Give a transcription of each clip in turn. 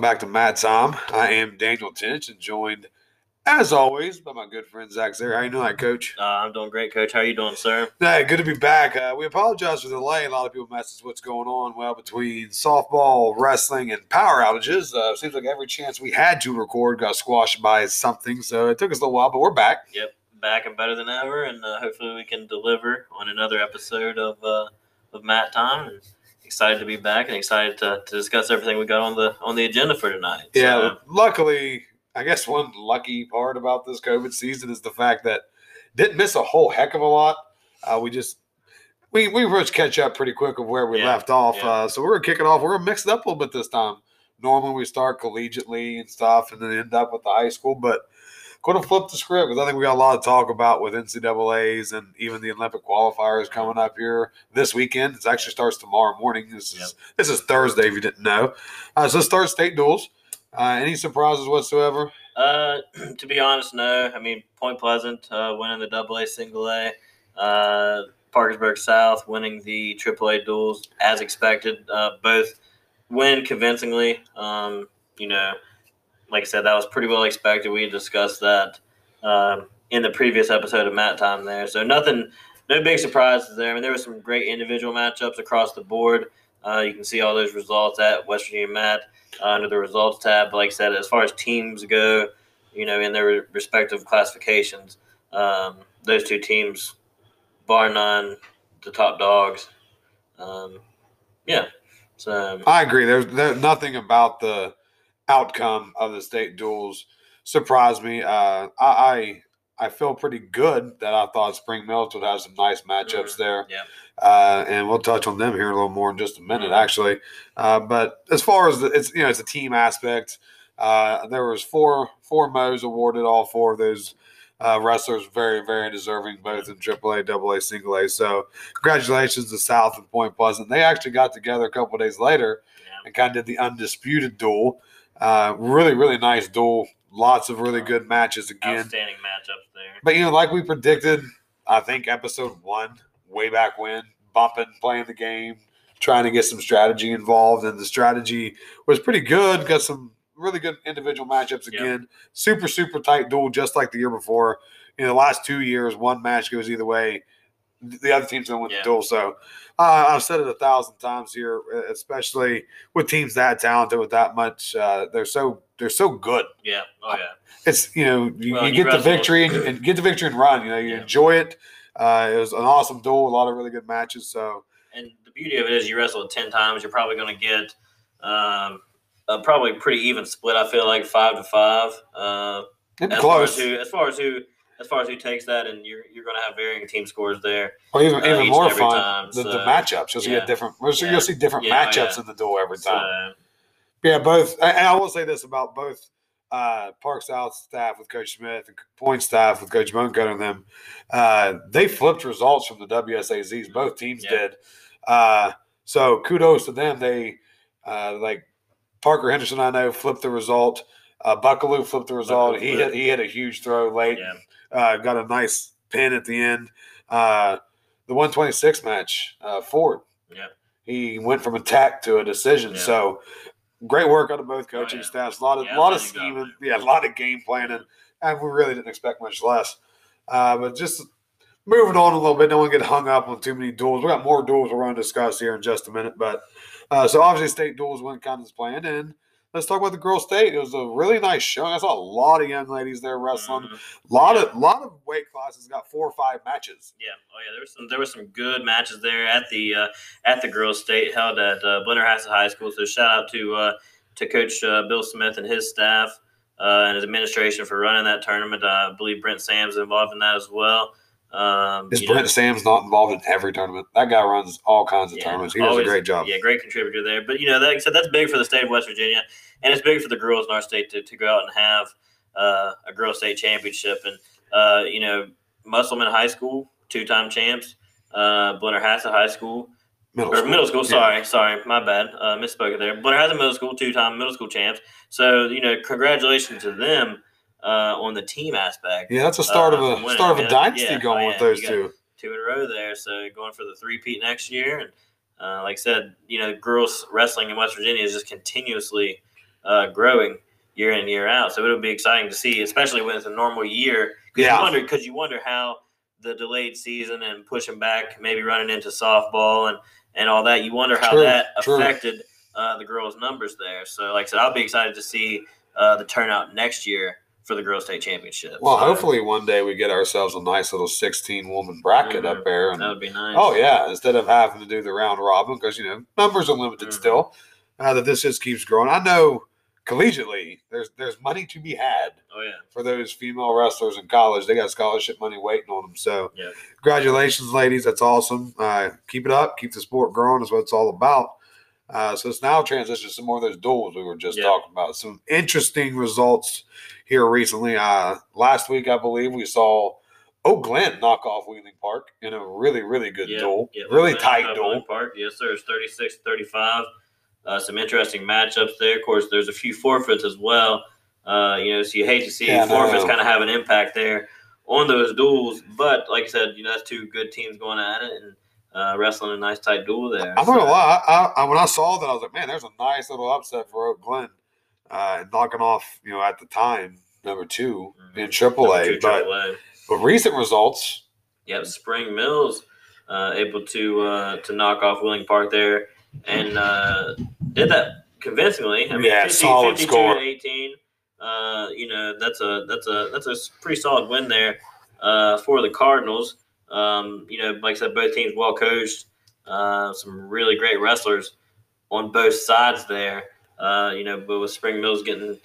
welcome back to Matt Tom. I am Daniel Tinch and joined, as always, by my good friend Zach Sayre. How you doing, Coach? Uh, I'm doing great, Coach. How are you doing, sir? Hey, good to be back. Uh, we apologize for the delay. A lot of people message what's going on. Well, between softball, wrestling, and power outages, uh, seems like every chance we had to record got squashed by something. So it took us a little while, but we're back. Yep, back and better than ever, and uh, hopefully we can deliver on another episode of uh, of Matt Tom. And excited to be back and excited to, to discuss everything we got on the on the agenda for tonight. Yeah, So, luckily, I guess one lucky part about this COVID season is the fact that didn't miss a whole heck of a lot. Uh, we just we we were to catch up pretty quick of where we Yeah, left off. yeah. Uh, so we're gonna kick it off. We're gonna mix it up a little bit this time. Normally we start collegiately and stuff, and then end up with the high school, but. Going to flip the script because I think we got a lot to talk about with NCAA's and even the Olympic qualifiers coming up here this weekend. It actually starts tomorrow morning. This is Yep. this is Thursday if you didn't know. Uh, so let's start state duels. Uh, any surprises whatsoever? uh, to be honest, no. I mean, Point Pleasant uh, winning the Double A Single A, uh, Parkersburg South winning the Triple A duels as expected. Uh, both win convincingly. Um, you know, like I said, that was pretty well expected. We discussed that um, in the previous episode of Matt Time there. So nothing, no big surprises there. I mean, there were some great individual matchups across the board. Uh, you can see all those results at West Virginia Matt uh, under the results tab. But like I said, as far as teams go, you know, in their respective classifications, um, those two teams, bar none, the top dogs. Um, yeah. So I agree. There's there, nothing about the outcome of the state duels surprised me. Uh, I, I I feel pretty good that I thought Spring Mills would have some nice matchups Mhm. there. Yeah. Uh, and we'll touch on them here a little more in just a minute, Mhm. actually. Uh, but as far as the, it's you know it's a team aspect. Uh, there was four four Mo's awarded. All four of those uh, wrestlers very very deserving, both in AAA, AA, Single A. So congratulations to South and Point Pleasant. They actually got together a couple days later yeah. and kind of did the undisputed duel. Uh, really really nice duel. Lots of really good matches again. outstanding matchups there. But you know, like we predicted, I think episode one, way back when, bumping, playing the game, trying to get some strategy involved, and the strategy was pretty good. Got some really good individual matchups again. Super, super tight duel, just like the year before. In the last two years, one match goes either way. The other team's gonna win Yeah. the duel. So uh, I've said it a thousand times here, especially with teams that talented, with that much. Uh, they're so they're so good Yeah. Oh yeah. it's you know you, Well, you get the victory and, and get the victory and run. You know you Yeah. enjoy it. Uh, it was an awesome duel, a lot of really good matches. So And the beauty of it is, you wrestle it ten times, you're probably going to get um, a probably pretty even split. I feel like five to five. Uh, as far as who, as far as who, as far as who takes that, and you're you're going to have varying team scores there. or even uh, even more fun time, the, the matchups. You'll see a different. You'll see, Yeah. you'll see different Yeah, oh, matchups yeah. in the duel every So, time. yeah, both. And I will say this about both uh, Park South staff with Coach Smith and Point staff with Coach Moncode and them. Uh, they flipped results from the WSAZs. Both teams Yeah. did. Uh, so kudos to them. They uh, like Parker Henderson. I know flipped the result. Uh, Buckaloo flipped the result. Buckaloo He flipped. hit he hit a huge throw late. yeah, Uh, got a nice pin at the end. Uh, the 126 match, uh, Ford. Yeah. He went from attack to a decision. Yeah. So great work out of both coaching yeah. staffs. A lot of Yeah, lot of scheming. Yeah, a lot of game planning. And we really didn't expect much less. Uh, but just moving on a little bit, don't want to get hung up on too many duels. We got more duels we're going to discuss here in just a minute. But uh, so obviously state duels went kind of as planned. And let's talk about the girls' state. It was a really nice show. I saw a lot of young ladies there wrestling. Mhm. A lot of lot of weight classes got four or five matches. Yeah, oh yeah. There was some there were some good matches there at the uh, at the girls' state held at uh, Blennerhassett High School. So shout out to uh, to Coach uh, Bill Smith and his staff uh, and his administration for running that tournament. Uh, I believe Brent Sam's involved in that as well. Um, Is you know, Brent Sam's not involved in every tournament? That guy runs all kinds of Yeah, tournaments. He does a great job. Yeah, great contributor there. But you know, that, like I said, that's big for the state of West Virginia, and it's big for the girls in our state to, to go out and have uh, a girls state championship. And uh, you know, Musselman High School, two time champs. Uh, Blennerhassett High School, Middle or school. middle school. Yeah. Sorry, sorry, my bad. Uh, misspoke there. Blennerhassett Middle School, two time middle school champs. So you know, congratulations to them uh, on the team aspect. Yeah, that's a start of Uh, a winning, start of a dynasty Yeah. going Oh, with those two. two in a row there. So going for the three-peat next year, and uh, like I said, you know, girls wrestling in West Virginia is just continuously uh, growing year in year out. So it'll be exciting to see, especially when it's a normal year. Cause Yeah. You wonder because you wonder how the delayed season and pushing back, maybe running into softball and and all that. You wonder how True, that affected uh, the girls' numbers there. So, like I said, I'll be excited to see uh, the turnout next year for the girls' state championship. Well, So hopefully one day we get ourselves a nice little 16 woman bracket up Mhm. there. And, that would be nice. oh, yeah, instead of having to do the round robin, because, you know, numbers are limited Mhm. still, uh, that this just keeps growing. I know collegiately there's there's money to be had Oh yeah. for those female wrestlers in college. They got scholarship money waiting on them. So, Yeah. congratulations, ladies. That's awesome. Uh, keep it up. Keep the sport growing. Is what it's all about. Uh, so it's now transitioned to some more of those duels we were just Yeah. talking about. Some interesting results here recently. Uh, last week, I believe we saw Oak Glen knock off Wheeling Park in a really, really good Yeah, duel. yeah, really tight duel. Park. Yes, sir. It's 36 35. Uh, some interesting matchups there. Of course, there's a few forfeits as well. Uh, you know, so you hate to see Yeah, forfeits kind of have an impact there on those duels. But like I said, you know, that's two good teams going at it and uh, wrestling a nice tight duel there. I'm not gonna lie. I, I, when I saw that, I was like, man, there's a nice little upset for Oak Glen, uh, and knocking off, you know, at the time number 2 Mhm. in AAA. number two but AAA. but recent results, Yep, Spring Mills uh, able to uh, to knock off Wheeling Park there and uh, did that convincingly. I mean, Yeah, 50, solid 52 score. 18. Uh, you know, that's a that's a that's a pretty solid win there uh, for the Cardinals. Um, you know, like I said, both teams well coached. Uh, some really great wrestlers on both sides there. Uh, you know, but with Spring Mills getting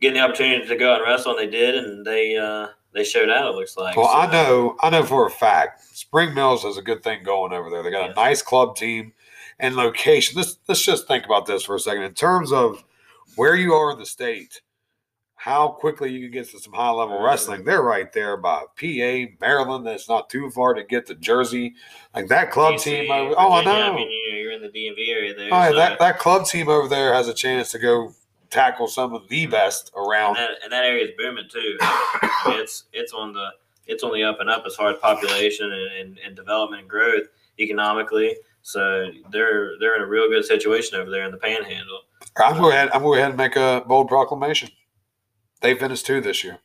getting the opportunity to go out and wrestle, and they did, and they uh, they showed out. It looks like. well, So- I know, I know for a fact, Spring Mills has a good thing going over there. They got a nice club team and location. Let's let's just think about this for a second in terms of where you are in the state. How quickly you can get to some high level wrestling. They're right there by PA, Maryland. That's not too far to get to Jersey. Like that club DC, team over. Oh, I know. I mean, you're in the DMV area there. Oh, so- that, that club team over there has a chance to go tackle some of the mm-hmm. best and around. that, and that area is booming too. it's it's on the it's on the up and up as far as population and, and, and development and growth economically. So they're they're in a real good situation over there in the Panhandle. I'm going ahead. I'm going ahead and make a bold proclamation. They finished two this year.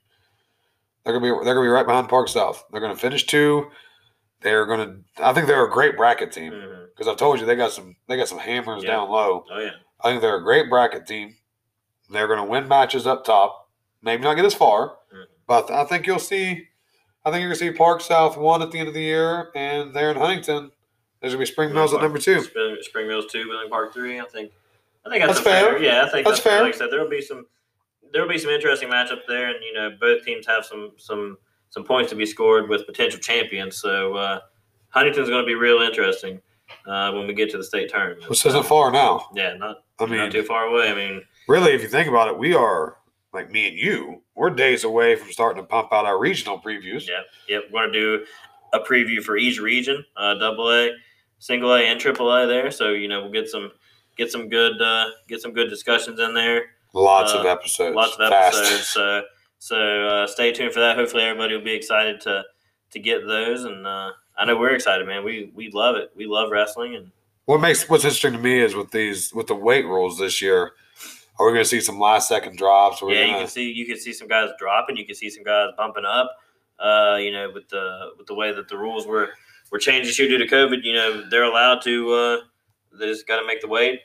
They're gonna be they're gonna be right behind Park South. They're gonna finish two. They're gonna. I think they're a great bracket team because I've told you they got some they got some hammers Yeah. down low. Oh yeah, I think they're a great bracket team. They're gonna win matches up top. Maybe not get as far, Mhm. but I think you'll see. I think you're gonna see Park South one at the end of the year, and there in Huntington, there's gonna be Spring Mills at number two. Spring, Spring Mills two, Wheeling Park three. I think. I think that's, That's a fair. fair. Yeah, I think That's that's, fair. fair. Like I said, there will be some there will be some interesting matchups there, and you know both teams have some some some points to be scored with potential champions. So uh, Huntington's going to be real interesting uh, when we get to the state tournament. Which isn't far now. Yeah, not I mean, not too far away. I mean, really, if you think about it, we are like me and you. We're days away from starting to pump out our regional previews. yeah, yep. We're going to do a preview for each region, uh, double A, single A, and triple A there. So you know we'll get some get some good uh, get some good discussions in there. Lots of Uh, episodes. lots of Fast. episodes. So so uh, stay tuned for that. Hopefully everybody will be excited to to get those, and uh, I know we're excited, man. We we love it. We love wrestling, and What makes what's interesting to me is with these with the weight rules this year, are we going to see some last second drops? Are yeah, you gonna, can see you can see some guys dropping. You can see some guys bumping up. Uh, you know, with the with the way that the rules were were changed this year due to COVID, you know, they're allowed to. Uh, they just got to make the weight,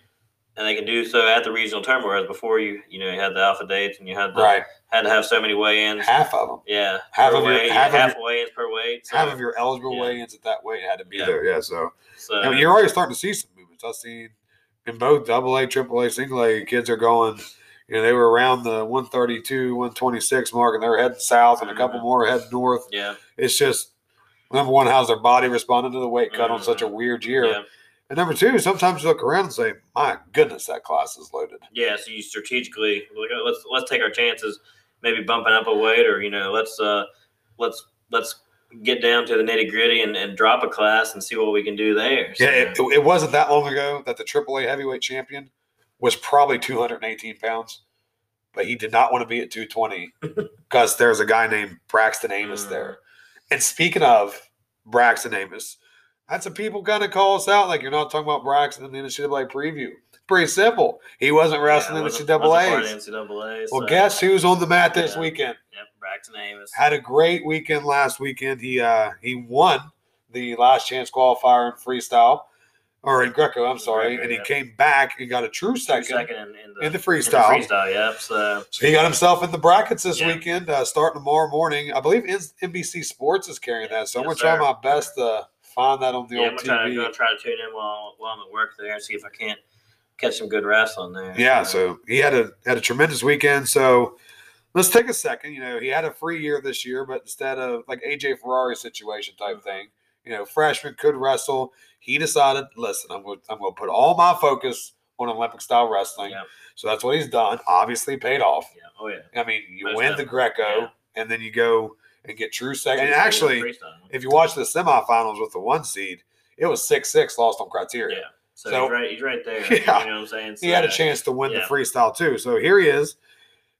and they can do so at the regional tournament. Whereas before, you you know, you had the alpha dates, and you had the, right had to have so many weigh-ins. half of them. Yeah, Half of your- weight, half of your- weigh-ins per weight. So, Half of your eligible yeah. weigh-ins at that weight had to be Yeah. there. Yeah, so so I mean, you're already starting to see some movements. I've seen in both double A, triple A, single A, kids are going. You know, they were around the 132, 126 mark, and they're heading south, and a couple Mhm. more heading north. yeah, It's just number one, how's their body responding to the weight cut on Mhm. such a weird year, yeah, and number two, sometimes you look around and say, "My goodness, that class is loaded." yeah. So you strategically like, uh, let's let's take our chances, maybe bumping up a weight, or you know, let's uh, let's let's get down to the nitty gritty and, and drop a class and see what we can do there. So, Yeah, it, it wasn't that long ago that the AAA heavyweight champion was probably 218 pounds, but he did not want to be at 220 because there's a guy named Braxton Amos Mm. there. And speaking of Braxton Amos, that's what people kind of call us out. Like you're not talking about Braxton in the NCAA preview. pretty simple. He wasn't wrestling Yeah, in wasn't- the wasn't part of the NCAAs. Well, so- guess who's on the mat this Yeah. weekend? Yep, Braxton Amos. Had a great weekend last weekend. He uh he won the last chance qualifier in freestyle, or in Greco. I'm sorry, Greco, and he yeah. came back and got a true second. second in, in the in the freestyle. In the freestyle, yep. So So he got himself in the brackets this Yeah. weekend, uh, starting tomorrow morning. I believe NBC Sports is carrying that, so I'm gonna try my best to find that on the yeah, I'm old gonna try, to, TV. try to tune in while, while I'm at work there and see if I can't catch some good wrestling there. Yeah, so he had a had a tremendous weekend. So let's take a second. You know, he had a free year this year, but instead of like AJ Ferrari situation type Mhm. thing, you know, freshman could wrestle. He decided, listen, I'm going I'm going to put all my focus on Olympic style wrestling. Yeah. So that's what he's done. Obviously, paid off. yeah, oh yeah. I mean, you Most win the Greco, yeah. and then you go and get true second. And Two second in actually, if you watch the semifinals with the one seed, it was six six lost on criteria. Yeah. So, So- he's right. He's right there. Yeah. You know what I'm saying? he had a chance to win the freestyle too. So here he is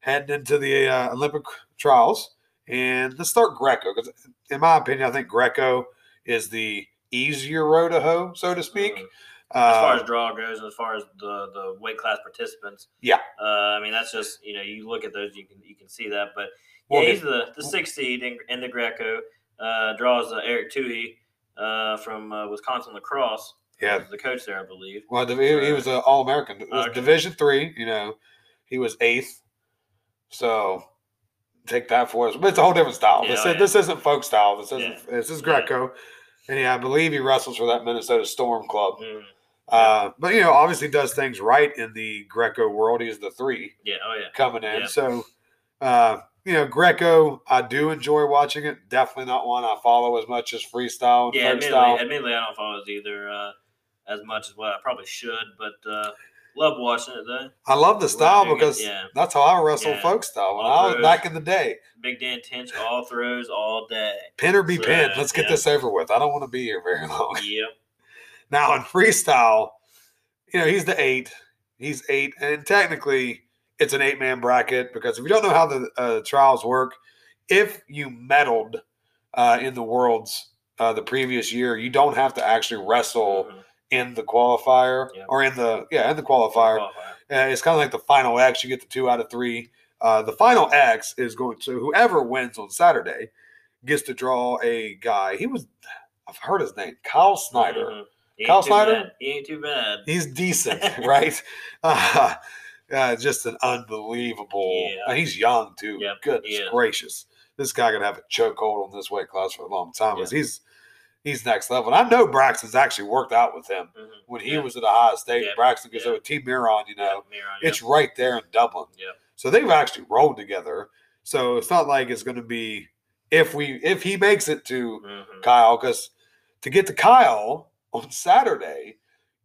heading into the uh, Olympic trials. And let's start Greco because, in my opinion, I think Greco is the easier road to hoe, so to speak. Mhm. As far as Uh, draw goes, and as far as the the weight class participants, Yeah. Uh, I mean, that's just you know, you look at those, you can you can see that. But Yeah, he's the the sixth seed in, in the Greco. Uh, draws uh, Eric Twohey uh, from uh, Wisconsin La Crosse. Yeah. the coach there, I believe. well, he, he was an All American. It was Okay. Division three. You know, he was eighth. So take that for us. But it's a whole different style. Yeah, this, oh, yeah. this isn't folk style. This isn't. Yeah. This is Greco. And yeah, I believe he wrestles for that Minnesota Storm club. Mm, Uh, but you know, obviously does things right in the Greco world. He's the three yeah, oh yeah, coming in. Yeah. So, uh, you know, Greco, I do enjoy watching it. Definitely not one I follow as much as freestyle and yeah. Admittedly, admittedly, I don't follow it either uh, as much as what I probably should, but uh, love watching it though. I love the style because yeah. that's how I wrestle Yeah. folk style when All I was throws. back in the day. Big Dan Tinch, all throws, all day. Pin or be So, pinned. Let's get yeah. this over with. I don't want to be here very long. Yep. Now in freestyle, you know, he's the eight. He's eight, and technically it's an eight man bracket because if you don't know how the uh, trials work, if you medaled uh, in the worlds uh, the previous year, you don't have to actually wrestle Mhm. in the qualifier Yeah. or in the yeah in the qualifier. Qualifier. Uh, it's kind of like the final X. You get the two out of three. Uh, the final X is going to whoever wins on Saturday gets to draw a guy. He was I've heard his name, Kyle Snyder. Mhm. Kyle Snyder? bad. He ain't too bad. He's decent, right? Uh, just an unbelievable. Yeah. he's young too. Yep, Goodness gracious, this guy could have a chokehold on this weight class for a long time. Yeah. because He's he's next level. And I know Braxton's actually worked out with him Mhm. when he Yeah. was at Ohio State. Yeah, Braxton goes yeah. over Team Miron. You know, Miron, it's yep. right there in Dublin. Yep. So they've actually rolled together. So it's not like it's going to be if we if he makes it to Mhm. Kyle because to get to Kyle on Saturday,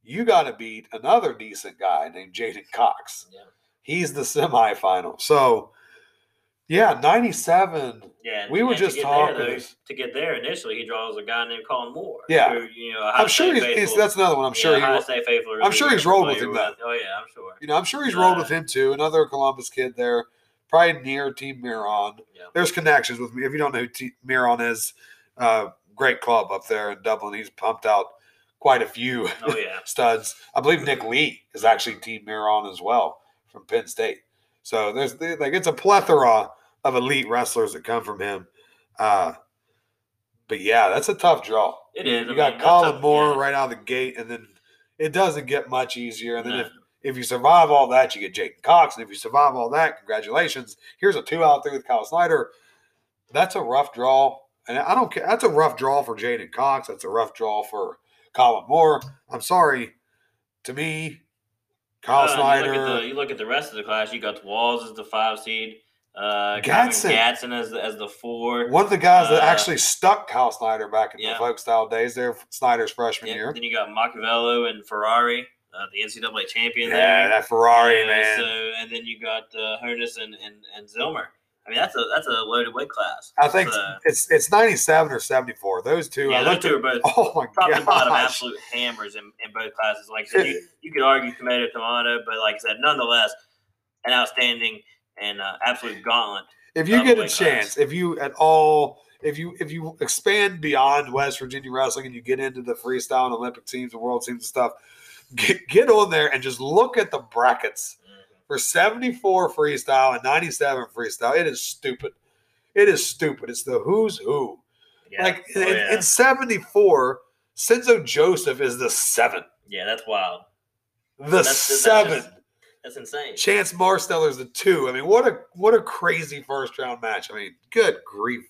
you got to beat another decent guy named J'den Cox. Yeah. He's the semifinal. So yeah, ninety seven. Yeah, We were just talking There, though, to get there initially, he draws a guy named Kollin Moore. Yeah. who, you know, I'm sure he's, faithful- that's another one. I'm yeah, sure he faithful I'm sure he's rolled with him, though. Oh yeah, I'm sure. you know, I'm sure he's rolled Uh, with him too. Another Columbus kid there, probably near Team Miron. Yeah. There's connections with me. If you don't know who T- Miron is, uh, great club up there in Dublin. He's pumped out quite a few Oh yeah. studs. I believe Nick Lee is actually Team Miron as well from Penn State. So there's like it's a plethora of elite wrestlers that come from him. Uh, but yeah, that's a tough draw. It You- I got mean, Kollin a- Moore yeah. right out of the gate, and then it doesn't get much easier. And then No. if if you survive all that, you get J'den Cox, and if you survive all that, congratulations. Here's a two out three with Kyle Snyder. That's a rough draw, and I don't care. That's a rough draw for J'den Cox. That's a rough draw for Kollin Moore. I'm sorry. To me, Kyle Uh, Snyder. You look, at the, you look at the rest of the class. You got Walls as the five seed. Uh, Gadson. Gadson as the, as the four. one of the guys that uh, actually stuck Kyle Snyder back in the yeah. folk style days there, Snyder's freshman Yeah, year. Then you got Macchiavello and Ferrari, uh, the NCAA champion there. Yeah, there. that Ferrari, man. So, and then you got uh, Honus and, and, and Zillmer. I mean, that's a that's a loaded weight class. I think So, it's it's 97 or 74. Those two. yeah, I those two are both Oh my top and bottom absolute hammers in, in both classes. Like I said, you, you could argue tomato tomato, but like I said, nonetheless, an outstanding and uh, absolute gauntlet. If you get a weight class. chance, if you at all, if you if you expand beyond West Virginia wrestling and you get into the freestyle and Olympic teams and world teams and stuff, get, get on there and just look at the brackets. For 74 freestyle and 97 freestyle. It is stupid. It is stupid. It's the who's who. Yeah. Like Oh, in, yeah. in 74, Cenzo Joseph is the seven. yeah, that's wild. The That's- that's seven. just- That's insane. Chance Marsteller's the two. I mean, what a what a crazy first round match. I mean, good grief.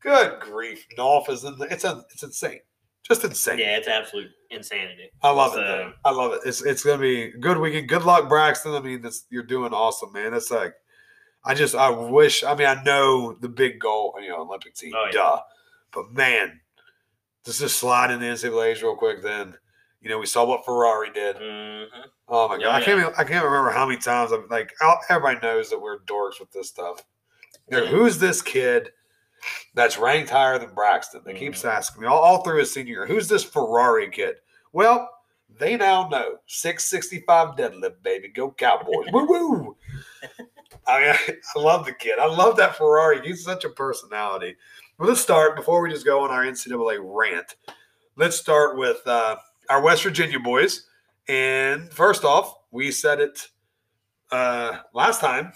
Good grief. Nolf is in the, it's a, it's insane. Just insane. Yeah, it's absolute insanity. I love it. So- though. I love it. It's it's gonna be good weekend. Good luck, Braxton. I mean, this, you're doing awesome, man. It's like I just I wish. I mean, I know the big goal, you know, Olympic team, Oh, yeah. duh. But man, let's just slide in the NCAA's real quick. Then, you know, we saw what Ferrari did. hmm Oh my god, Yeah, I can't. Even, I can't remember how many times I'm like. Everybody knows that we're dorks with this stuff. You know, who's this kid that's ranked higher than Braxton? They keeps Mhm. asking me all, all through his senior year. Who's this Ferrari kid? Well, they now know. 665 deadlift, baby. Go Cowboys. woo woo. I mean, I, love the kid. I love that Ferrari. He's such a personality. Well, let's start before we just go on our NCAA rant. Let's start with uh, our West Virginia boys. And first off, we said it uh, last time.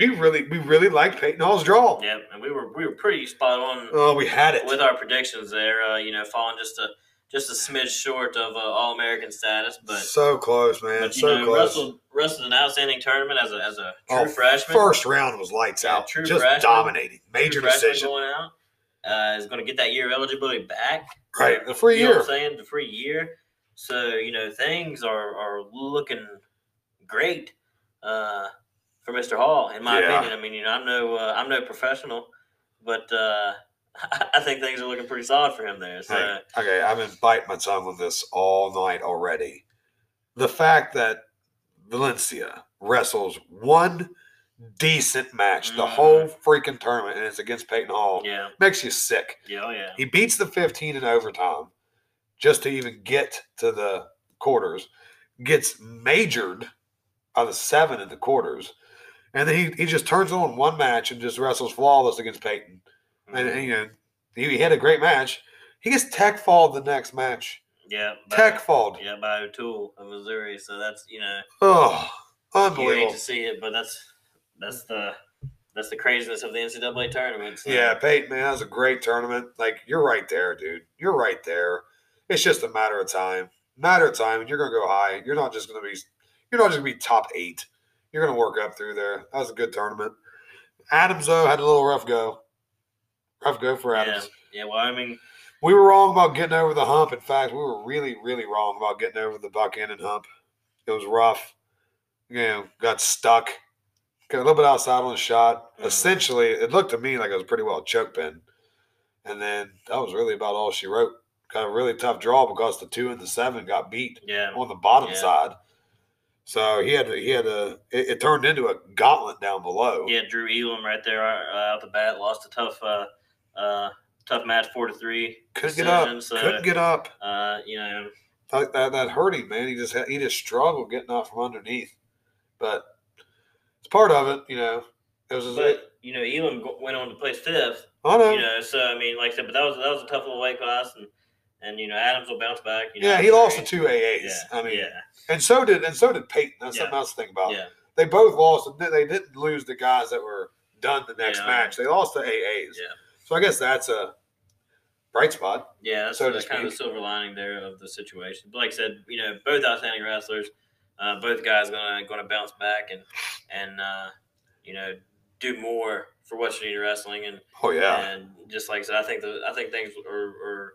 We really, we really liked Peyton Hall's draw. Yep, and we were we were pretty spot on Oh, we had it. with our predictions there. Uh, you know, falling just a just a smidge short of uh, All American status, but so close, man. but you so know, close. wrestled wrestled an outstanding tournament as a as a true Oh, freshman. First round was lights Yeah, out. true Just freshman. dominating. Major decision. going out. Uh, is going to get that year eligibility back. Right. The free You know year. what I'm saying? The free year. So, you know, things are, are looking great uh, for Mr. Hall, in my Yeah. opinion. I mean, you know, I'm no uh, I'm no professional, but uh, I think things are looking pretty solid for him there. So, Hey, okay, I've been biting my tongue on this all night already. The fact that Valencia wrestles one decent match the Mhm. whole freaking tournament and it's against Peyton Hall yeah, makes you sick. yeah, oh, yeah. He beats the 15 in overtime just to even get to the quarters, gets majored by the seven in the quarters, and then he, he just turns on one match and just wrestles flawless against Peyton. And, mm-hmm. and, you know, he, he had a great match. He gets tech falled the next match. yeah, by- Tech falled. Yeah, by O'Toole of Missouri. So that's you know Oh, unbelievable. you hate to see it, but that's that's the that's the craziness of the NCAA tournament. So. Yeah, Peyton, man, that was a great tournament. Like, you're right there, dude. You're right there. It's just a matter of time. Matter of time, and you're going to go high. You're not just going to be, you're not just going to be top eight. You're going to work up through there. That was a good tournament. Adams, though, had a little rough go. Rough go for Adams. yeah. Well, I mean, We were wrong about getting over the hump. In fact, we were really, really wrong about getting over the Buchanan hump. It was rough. You know, got stuck. Got a little bit outside on the shot. Mhm. Essentially, it looked to me like it was pretty well choke pin. And then that was really about all she wrote. Got a really tough draw because the two and the seven got beat yeah, on the bottom Yeah. side. So he had to, he had to, it, it turned into a gauntlet down below. Yeah, Drew Elam right there uh, out the bat lost a tough, uh, uh, tough match, four to three. Couldn't get up. So, Couldn't get up. uh, you know, that, that, that hurt him, man. He just he just struggled getting out from underneath. But it's part of it, you know. It was. but you know, Elam went on to play fifth. I know. You know, so I mean, like I said, but that was that was a tough little weight class, and and you know, Adams will bounce back. You know, yeah, he lost the two AAs. Yeah, I mean, yeah, and so did and so did Peyton. That's Yeah. something else to think about. yeah, They both lost. and They didn't lose the guys that were done the next Yeah. match. They lost the AAs. Yeah. So I guess that's a bright spot. yeah. That's, So that's kind of the speak. silver lining there of the situation. But like I said, you know, both outstanding wrestlers, uh, both guys gonna gonna bounce back and and uh, you know do more for West Virginia wrestling and Oh yeah. And just like I said, I think the I think things are, are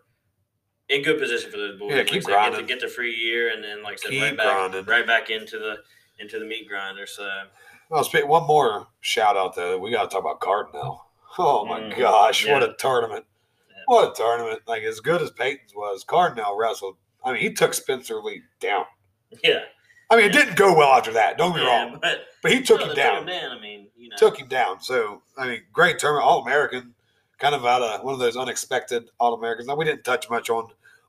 in good position for those boys. Yeah, Like I keep said, get, the, grinding. get the free year, and then like I said, Keep right back grinding. right back into the into the meat grinder. So I'll speak one more shout out though. We got to talk about Cardinal. Oh my Mhm. gosh, what a tournament! Yeah. What a tournament! Like as good as Peyton's was, Cardinal wrestled. I mean, he took Spencer Lee down. yeah, I mean, it didn't go well after that. Don't be yeah, wrong, but but he took no, him down. down. I mean, you know, Took him down. So I mean, great tournament, All American. Kind of out of one of those unexpected All Americans. Now we didn't touch much on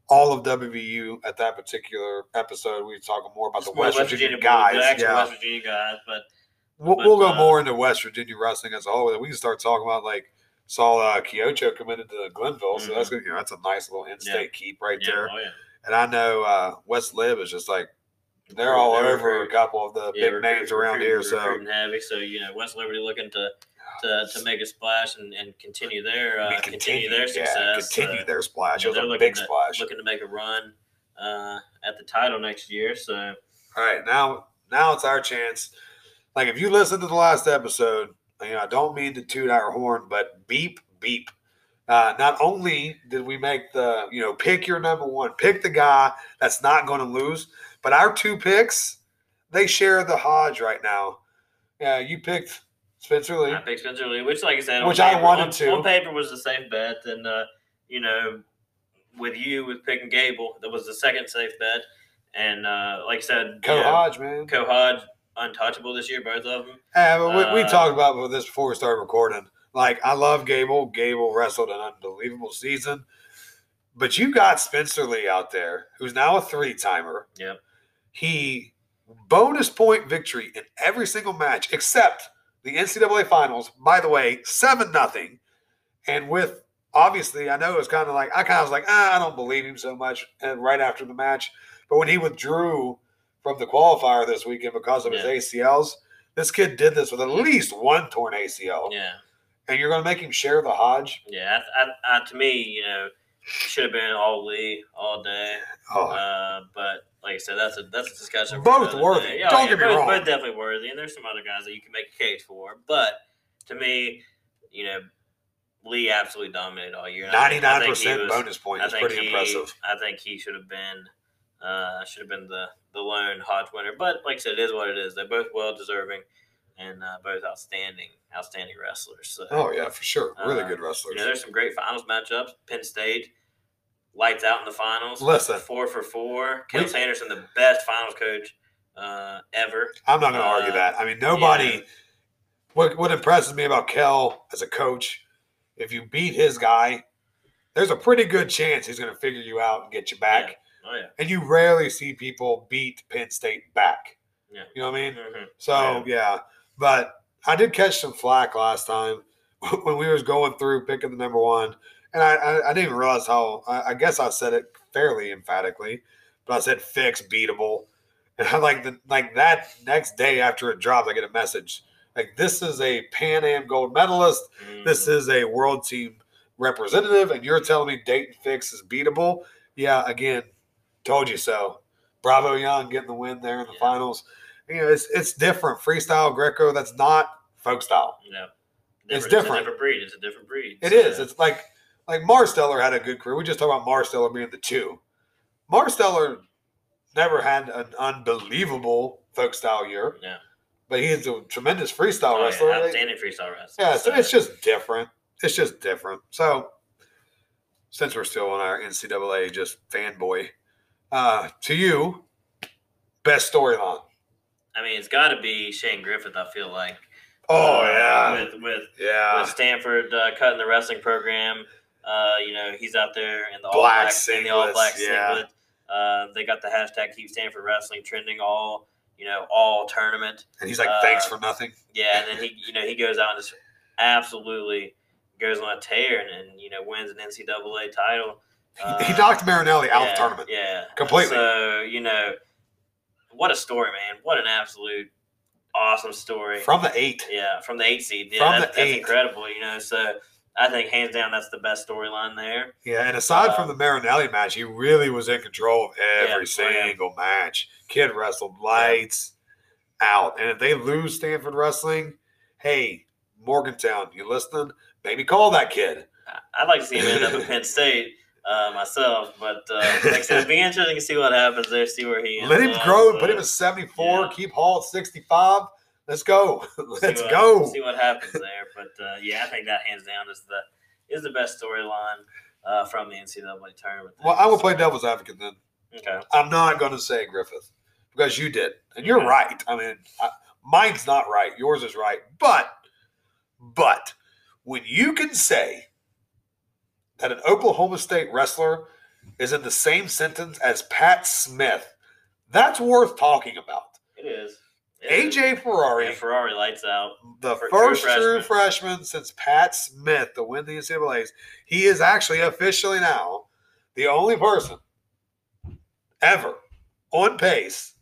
all of WVU at that particular episode. We were talking more about the more West, Virginia, boys, guys. the actual yeah. West Virginia guys. But We'll, But, we'll go uh, more into West Virginia wrestling as a whole. We can start talking about like saw uh, Kyocho committed to Glenville, so Mhm. that's good. You know, that's a nice little in-state keep right yeah, there. oh yeah, and I know uh, West Lib is just like they're all They're over a couple of the Yeah, big names around here. So heavy. So you know, West Liberty looking to to, to make a splash and, and continue their uh, mean, continue, their yeah, success. continue uh, their splash. It was a big to- splash. looking to make a run uh, at the title next year. So All right, now now it's our chance. Like if you listen to the last episode, you know I don't mean to toot our horn, but beep beep. Uh, not only did we make the you know pick your number one, pick the guy that's not going to lose, but our two picks they share the Hodge right now. Yeah, you picked Spencer Lee. I picked Spencer Lee, which, like I said, on Which I paper, wanted on, to. on paper was the safe bet, and uh, you know, with you with picking Gable, that was the second safe bet, and uh, like I said, Co know, Hodge, man. Co Hodge untouchable this year, both of them. Yeah, but we, we Uh, talked about this before we started recording. Like, I love Gable. Gable wrestled an unbelievable season. But you got Spencer Lee out there, who's now a three timer. Yep. He bonus point victory in every single match except the NCAA finals. By the way, seven nothing. And with obviously, I know it was kind of like I kind of was like, ah, I don't believe him so much. And right after the match, but when he withdrew from the qualifier this weekend because of Yeah. his ACLs, this kid did this with at least one torn ACL, Yeah, and you're going to make him share the Hodge. yeah. I, I, I, to me, you know, should have been all Lee all day. Oh, Uh, but like I said, that's a that's a discussion. Both worthy. day. Don't get me both, wrong. Both definitely worthy, and there's some other guys that you can make a case for. But to me, you know, Lee absolutely dominated all year. and I think- I ninety-nine think he percent was- bonus point is pretty he- impressive. I think he should have been uh, should have been the the lone Hodge winner. But like I said, it is what it is. They're both well deserving and uh, both outstanding outstanding wrestlers. So Oh yeah, for sure. Really Uh, good you wrestlers. know, there's some great finals matchups. Penn State lights out in the finals. Listen. four for four. Cael We- Sanderson, the best finals coach uh, ever. I'm not going to argue uh, that. I mean, nobody. yeah. What what impresses me about Cael as a coach, if you beat his guy, there's a pretty good chance he's going to figure you out and get you back. Oh yeah. And you rarely see people beat Penn State back. Yeah. You know what I mean? Mhm. So yeah, but I did catch some flack last time when we was going through picking the number one, and I I, I didn't even realize how. I, I guess I said it fairly emphatically, but I said fix beatable, and I like the like that next day after it dropped, I get a message like this is a Pan Am gold medalist, this Mhm. is a world team representative, and you're telling me Daton Fix is beatable? Yeah, again, told you so. Bravo Young getting the win there in the Yeah. finals. You know, it's it's different. Freestyle Greco, that's not folk style. Yeah. It's a different. different breed. It's a different breed. It is. So, It's like like Marsteller had a good career. We just talked about Marsteller being the two. Marsteller never had an unbelievable folk style year, yeah. but he is a tremendous freestyle Oh, wresler. yeah. Outstanding freestyle wrestler. Yeah, so it's just different. It's just different. So, since we're still on our NCAA just fanboy, uh, to you, best storyline. I mean, it's got to be Shane Griffith. I feel like. Oh Uh, yeah, With with yeah. with Stanford uh, cutting the wrestling program. Uh, you know, he's out there in the all Black black in the all black yeah. singlet. Uh, they got the hashtag Keep Stanford Wrestling trending all you know all tournament. And he's like, uh, thanks for nothing. Yeah, and then he you know he goes out and just absolutely goes on a tear and, and you know wins an NCAA title. Uh, he knocked Marinelli out yeah, of the tournament. Yeah, Completely. So you know, what a story, man! What an absolute awesome story. From the eight. Yeah, from the eight seed. Yeah, From that's, the that's eight. incredible. You know, so I think hands down that's the best storyline there. Yeah, and aside Uh, from the Marinelli match, he really was in control of every Yeah, yeah. single match. Kid wrestled lights out. And if they lose Stanford wrestling, hey, Morgantown, you listening? Maybe call that kid. I'd like to see him end up at Penn State uh, myself, but uh, like I said, it'd be interesting to see what happens there, see where he ends Let him up, grow, so put him at 74, yeah. keep Hall at 65. Let's go. see Let's what- go. See what happens there, but uh, yeah, I think that hands down is the is the best storyline uh, from the NCAA tournament. Well, I will play devil's advocate then. Okay. I'm not going to say Griffith because you did, and you're Okay. right. I mean, I, mine's not right. Yours is right. But, but when you can say that an Oklahoma State wrestler is in the same sentence as Pat Smith, that's worth talking about. It is. AJ Ferrari, Yeah, Ferrari lights out. the true first true freshman. freshman since Pat Smith to win the NCAA's, he is actually officially now the only person ever on pace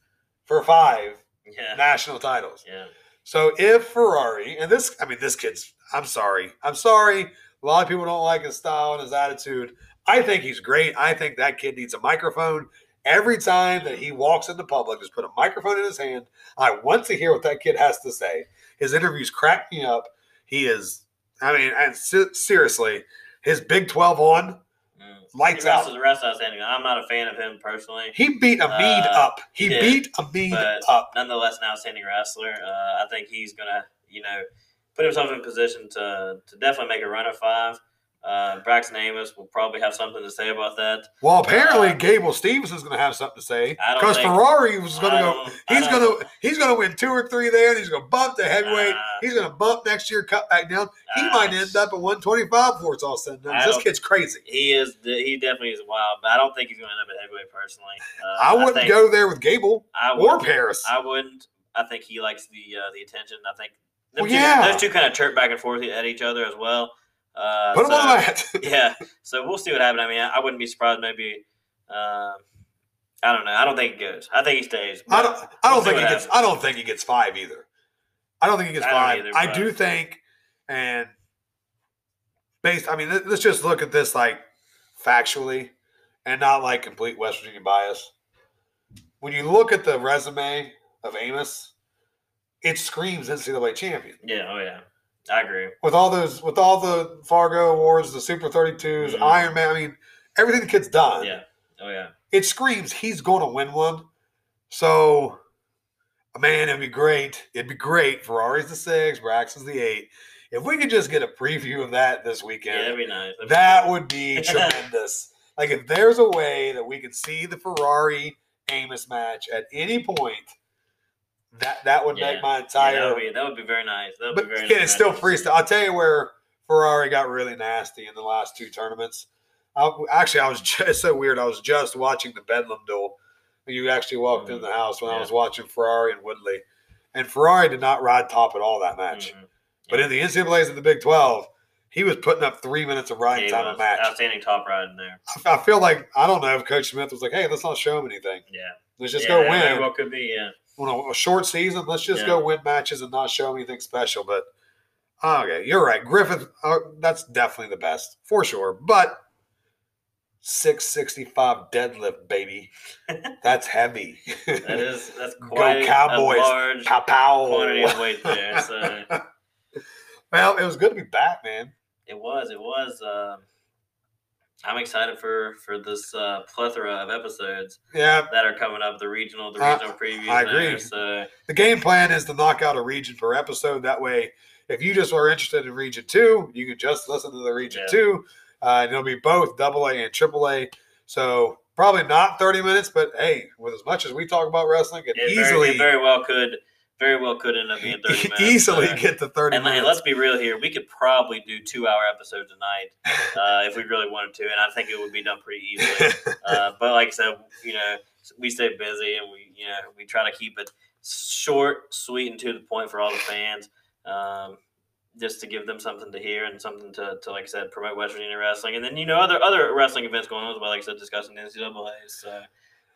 for five Yeah. national titles. Yeah. So if Ferrari and this, I mean, this kid's. I'm sorry. I'm sorry. A lot of people don't like his style and his attitude. I think he's great. I think that kid needs a microphone. Every time that he walks into public, just put a microphone in his hand. I want to hear what that kid has to say. His interviews crack me up. He is, I mean, and seriously, his Big 12 on, Mm. lights the rest out. Of, the rest outstanding. I'm not a fan of him personally. He beat a mead Uh, up. He did, beat a mead up. nonetheless an outstanding wrestler. Uh, I think he's gonna, you know, put himself in position to to definitely make a run at five. Uh, Braxton Amos will probably have something to say about that. Well, apparently uh, Gable Steveson is going to have something to say because Ferrari was going to go. He's gonna he's gonna win two or three there, and he's gonna bump the heavyweight. Uh, he's gonna bump next year, cut back down. He uh, might end up at 125 before it's all said and done. This kid's crazy. He is. He definitely is wild, but I don't think he's going to end up at heavyweight personally. Uh, I wouldn't think- go there with Gable I or. Paris. I wouldn't. I think he likes the uh, the attention. I think Well, two, yeah. those two kind of chirp back and forth at each other as well. Uh, Put him so, on the mat. yeah, so we'll see what happens. I mean, I, I wouldn't be surprised. Maybe um, I don't know. I don't think he goes. I think he stays. I don't. I don't see think he what gets. happens. I don't think he gets five either. I don't think he gets I five. either, I do think, and based. I mean, let- let's just look at this like factually, and not like complete West Virginia bias. When you look at the resume of Amos, it screams NCAA champion. Yeah. Oh yeah. I agree. With all those, with all the Fargo awards, the Super 32s, Mhm. Iron Man. I mean, everything the kid's done. Yeah. Oh yeah. it screams he's going to win one. So, man, it'd be great. It'd be great. Ferrari's the six, Braxton's the eight. If we could just get a preview of that this Yeah, weekend, that'd be nice. That'd be that cool. would be tremendous. Like if there's a way that we could see the Ferrari Amos match at any point, that that would Yeah. make my Yeah, entire. that would be that would be very nice. That would but be very. yeah, it's still nice. freestyle. I'll tell you where Ferrari got really nasty in the last two tournaments. I, actually, I was just, so weird. I was just watching the Bedlam duel. You actually walked in the house when I Mm-hmm. Was watching Ferrari and Woodley, and Ferrari did not ride top at all that match. Mhm. But in the NCAA's of the Big Twelve, he was putting up three minutes of riding he time a match. Outstanding top ride in there. I, I feel like I don't know if Coach Smith was like, "Hey, let's not show him anything. Yeah. Let's just yeah, go win." Well, could be. Yeah. On a, a short season, let's just Yeah. go win matches and not show anything special. But okay, you're right. Griffith, uh, that's definitely the best for sure. But 665 deadlift, baby. That's heavy. That is that's quite a Cowboys. large pow pow. quantity of weight there. So well, it was good to be back, man. it was. It was. Um, I'm excited for for this uh, plethora of episodes Yeah, that are coming up. The regional, the regional previews. I there, agree. so the game plan is to knock out a region per episode. That way, if you just are interested in region two, you can just listen to the region Yeah. two. Uh, and it'll be both double A and triple A. So probably not 30 minutes, but hey, with as much as we talk about wrestling, it it easily very, it very well could very well could end up being 30 minutes. easily get to 30 And minutes. let's be real here. We could probably do two hour episodes a night uh, if we really wanted to, and I think it would be done pretty easily. Uh, but like I said, you know, we stay busy and we, you know, we try to keep it short, sweet, and to the point for all the fans, um, just to give them something to hear and something to, to, like I said, promote West Virginia wrestling, and then you know other other wrestling events going on as well. Like I said, discussing the NCAA. So,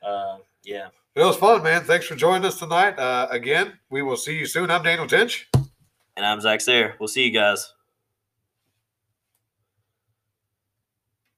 uh, yeah, it was fun, man. Thanks for joining us tonight. Uh, again, we will see you soon. I'm Daniel Tinch. and I'm Zach Sayre. We'll see you guys.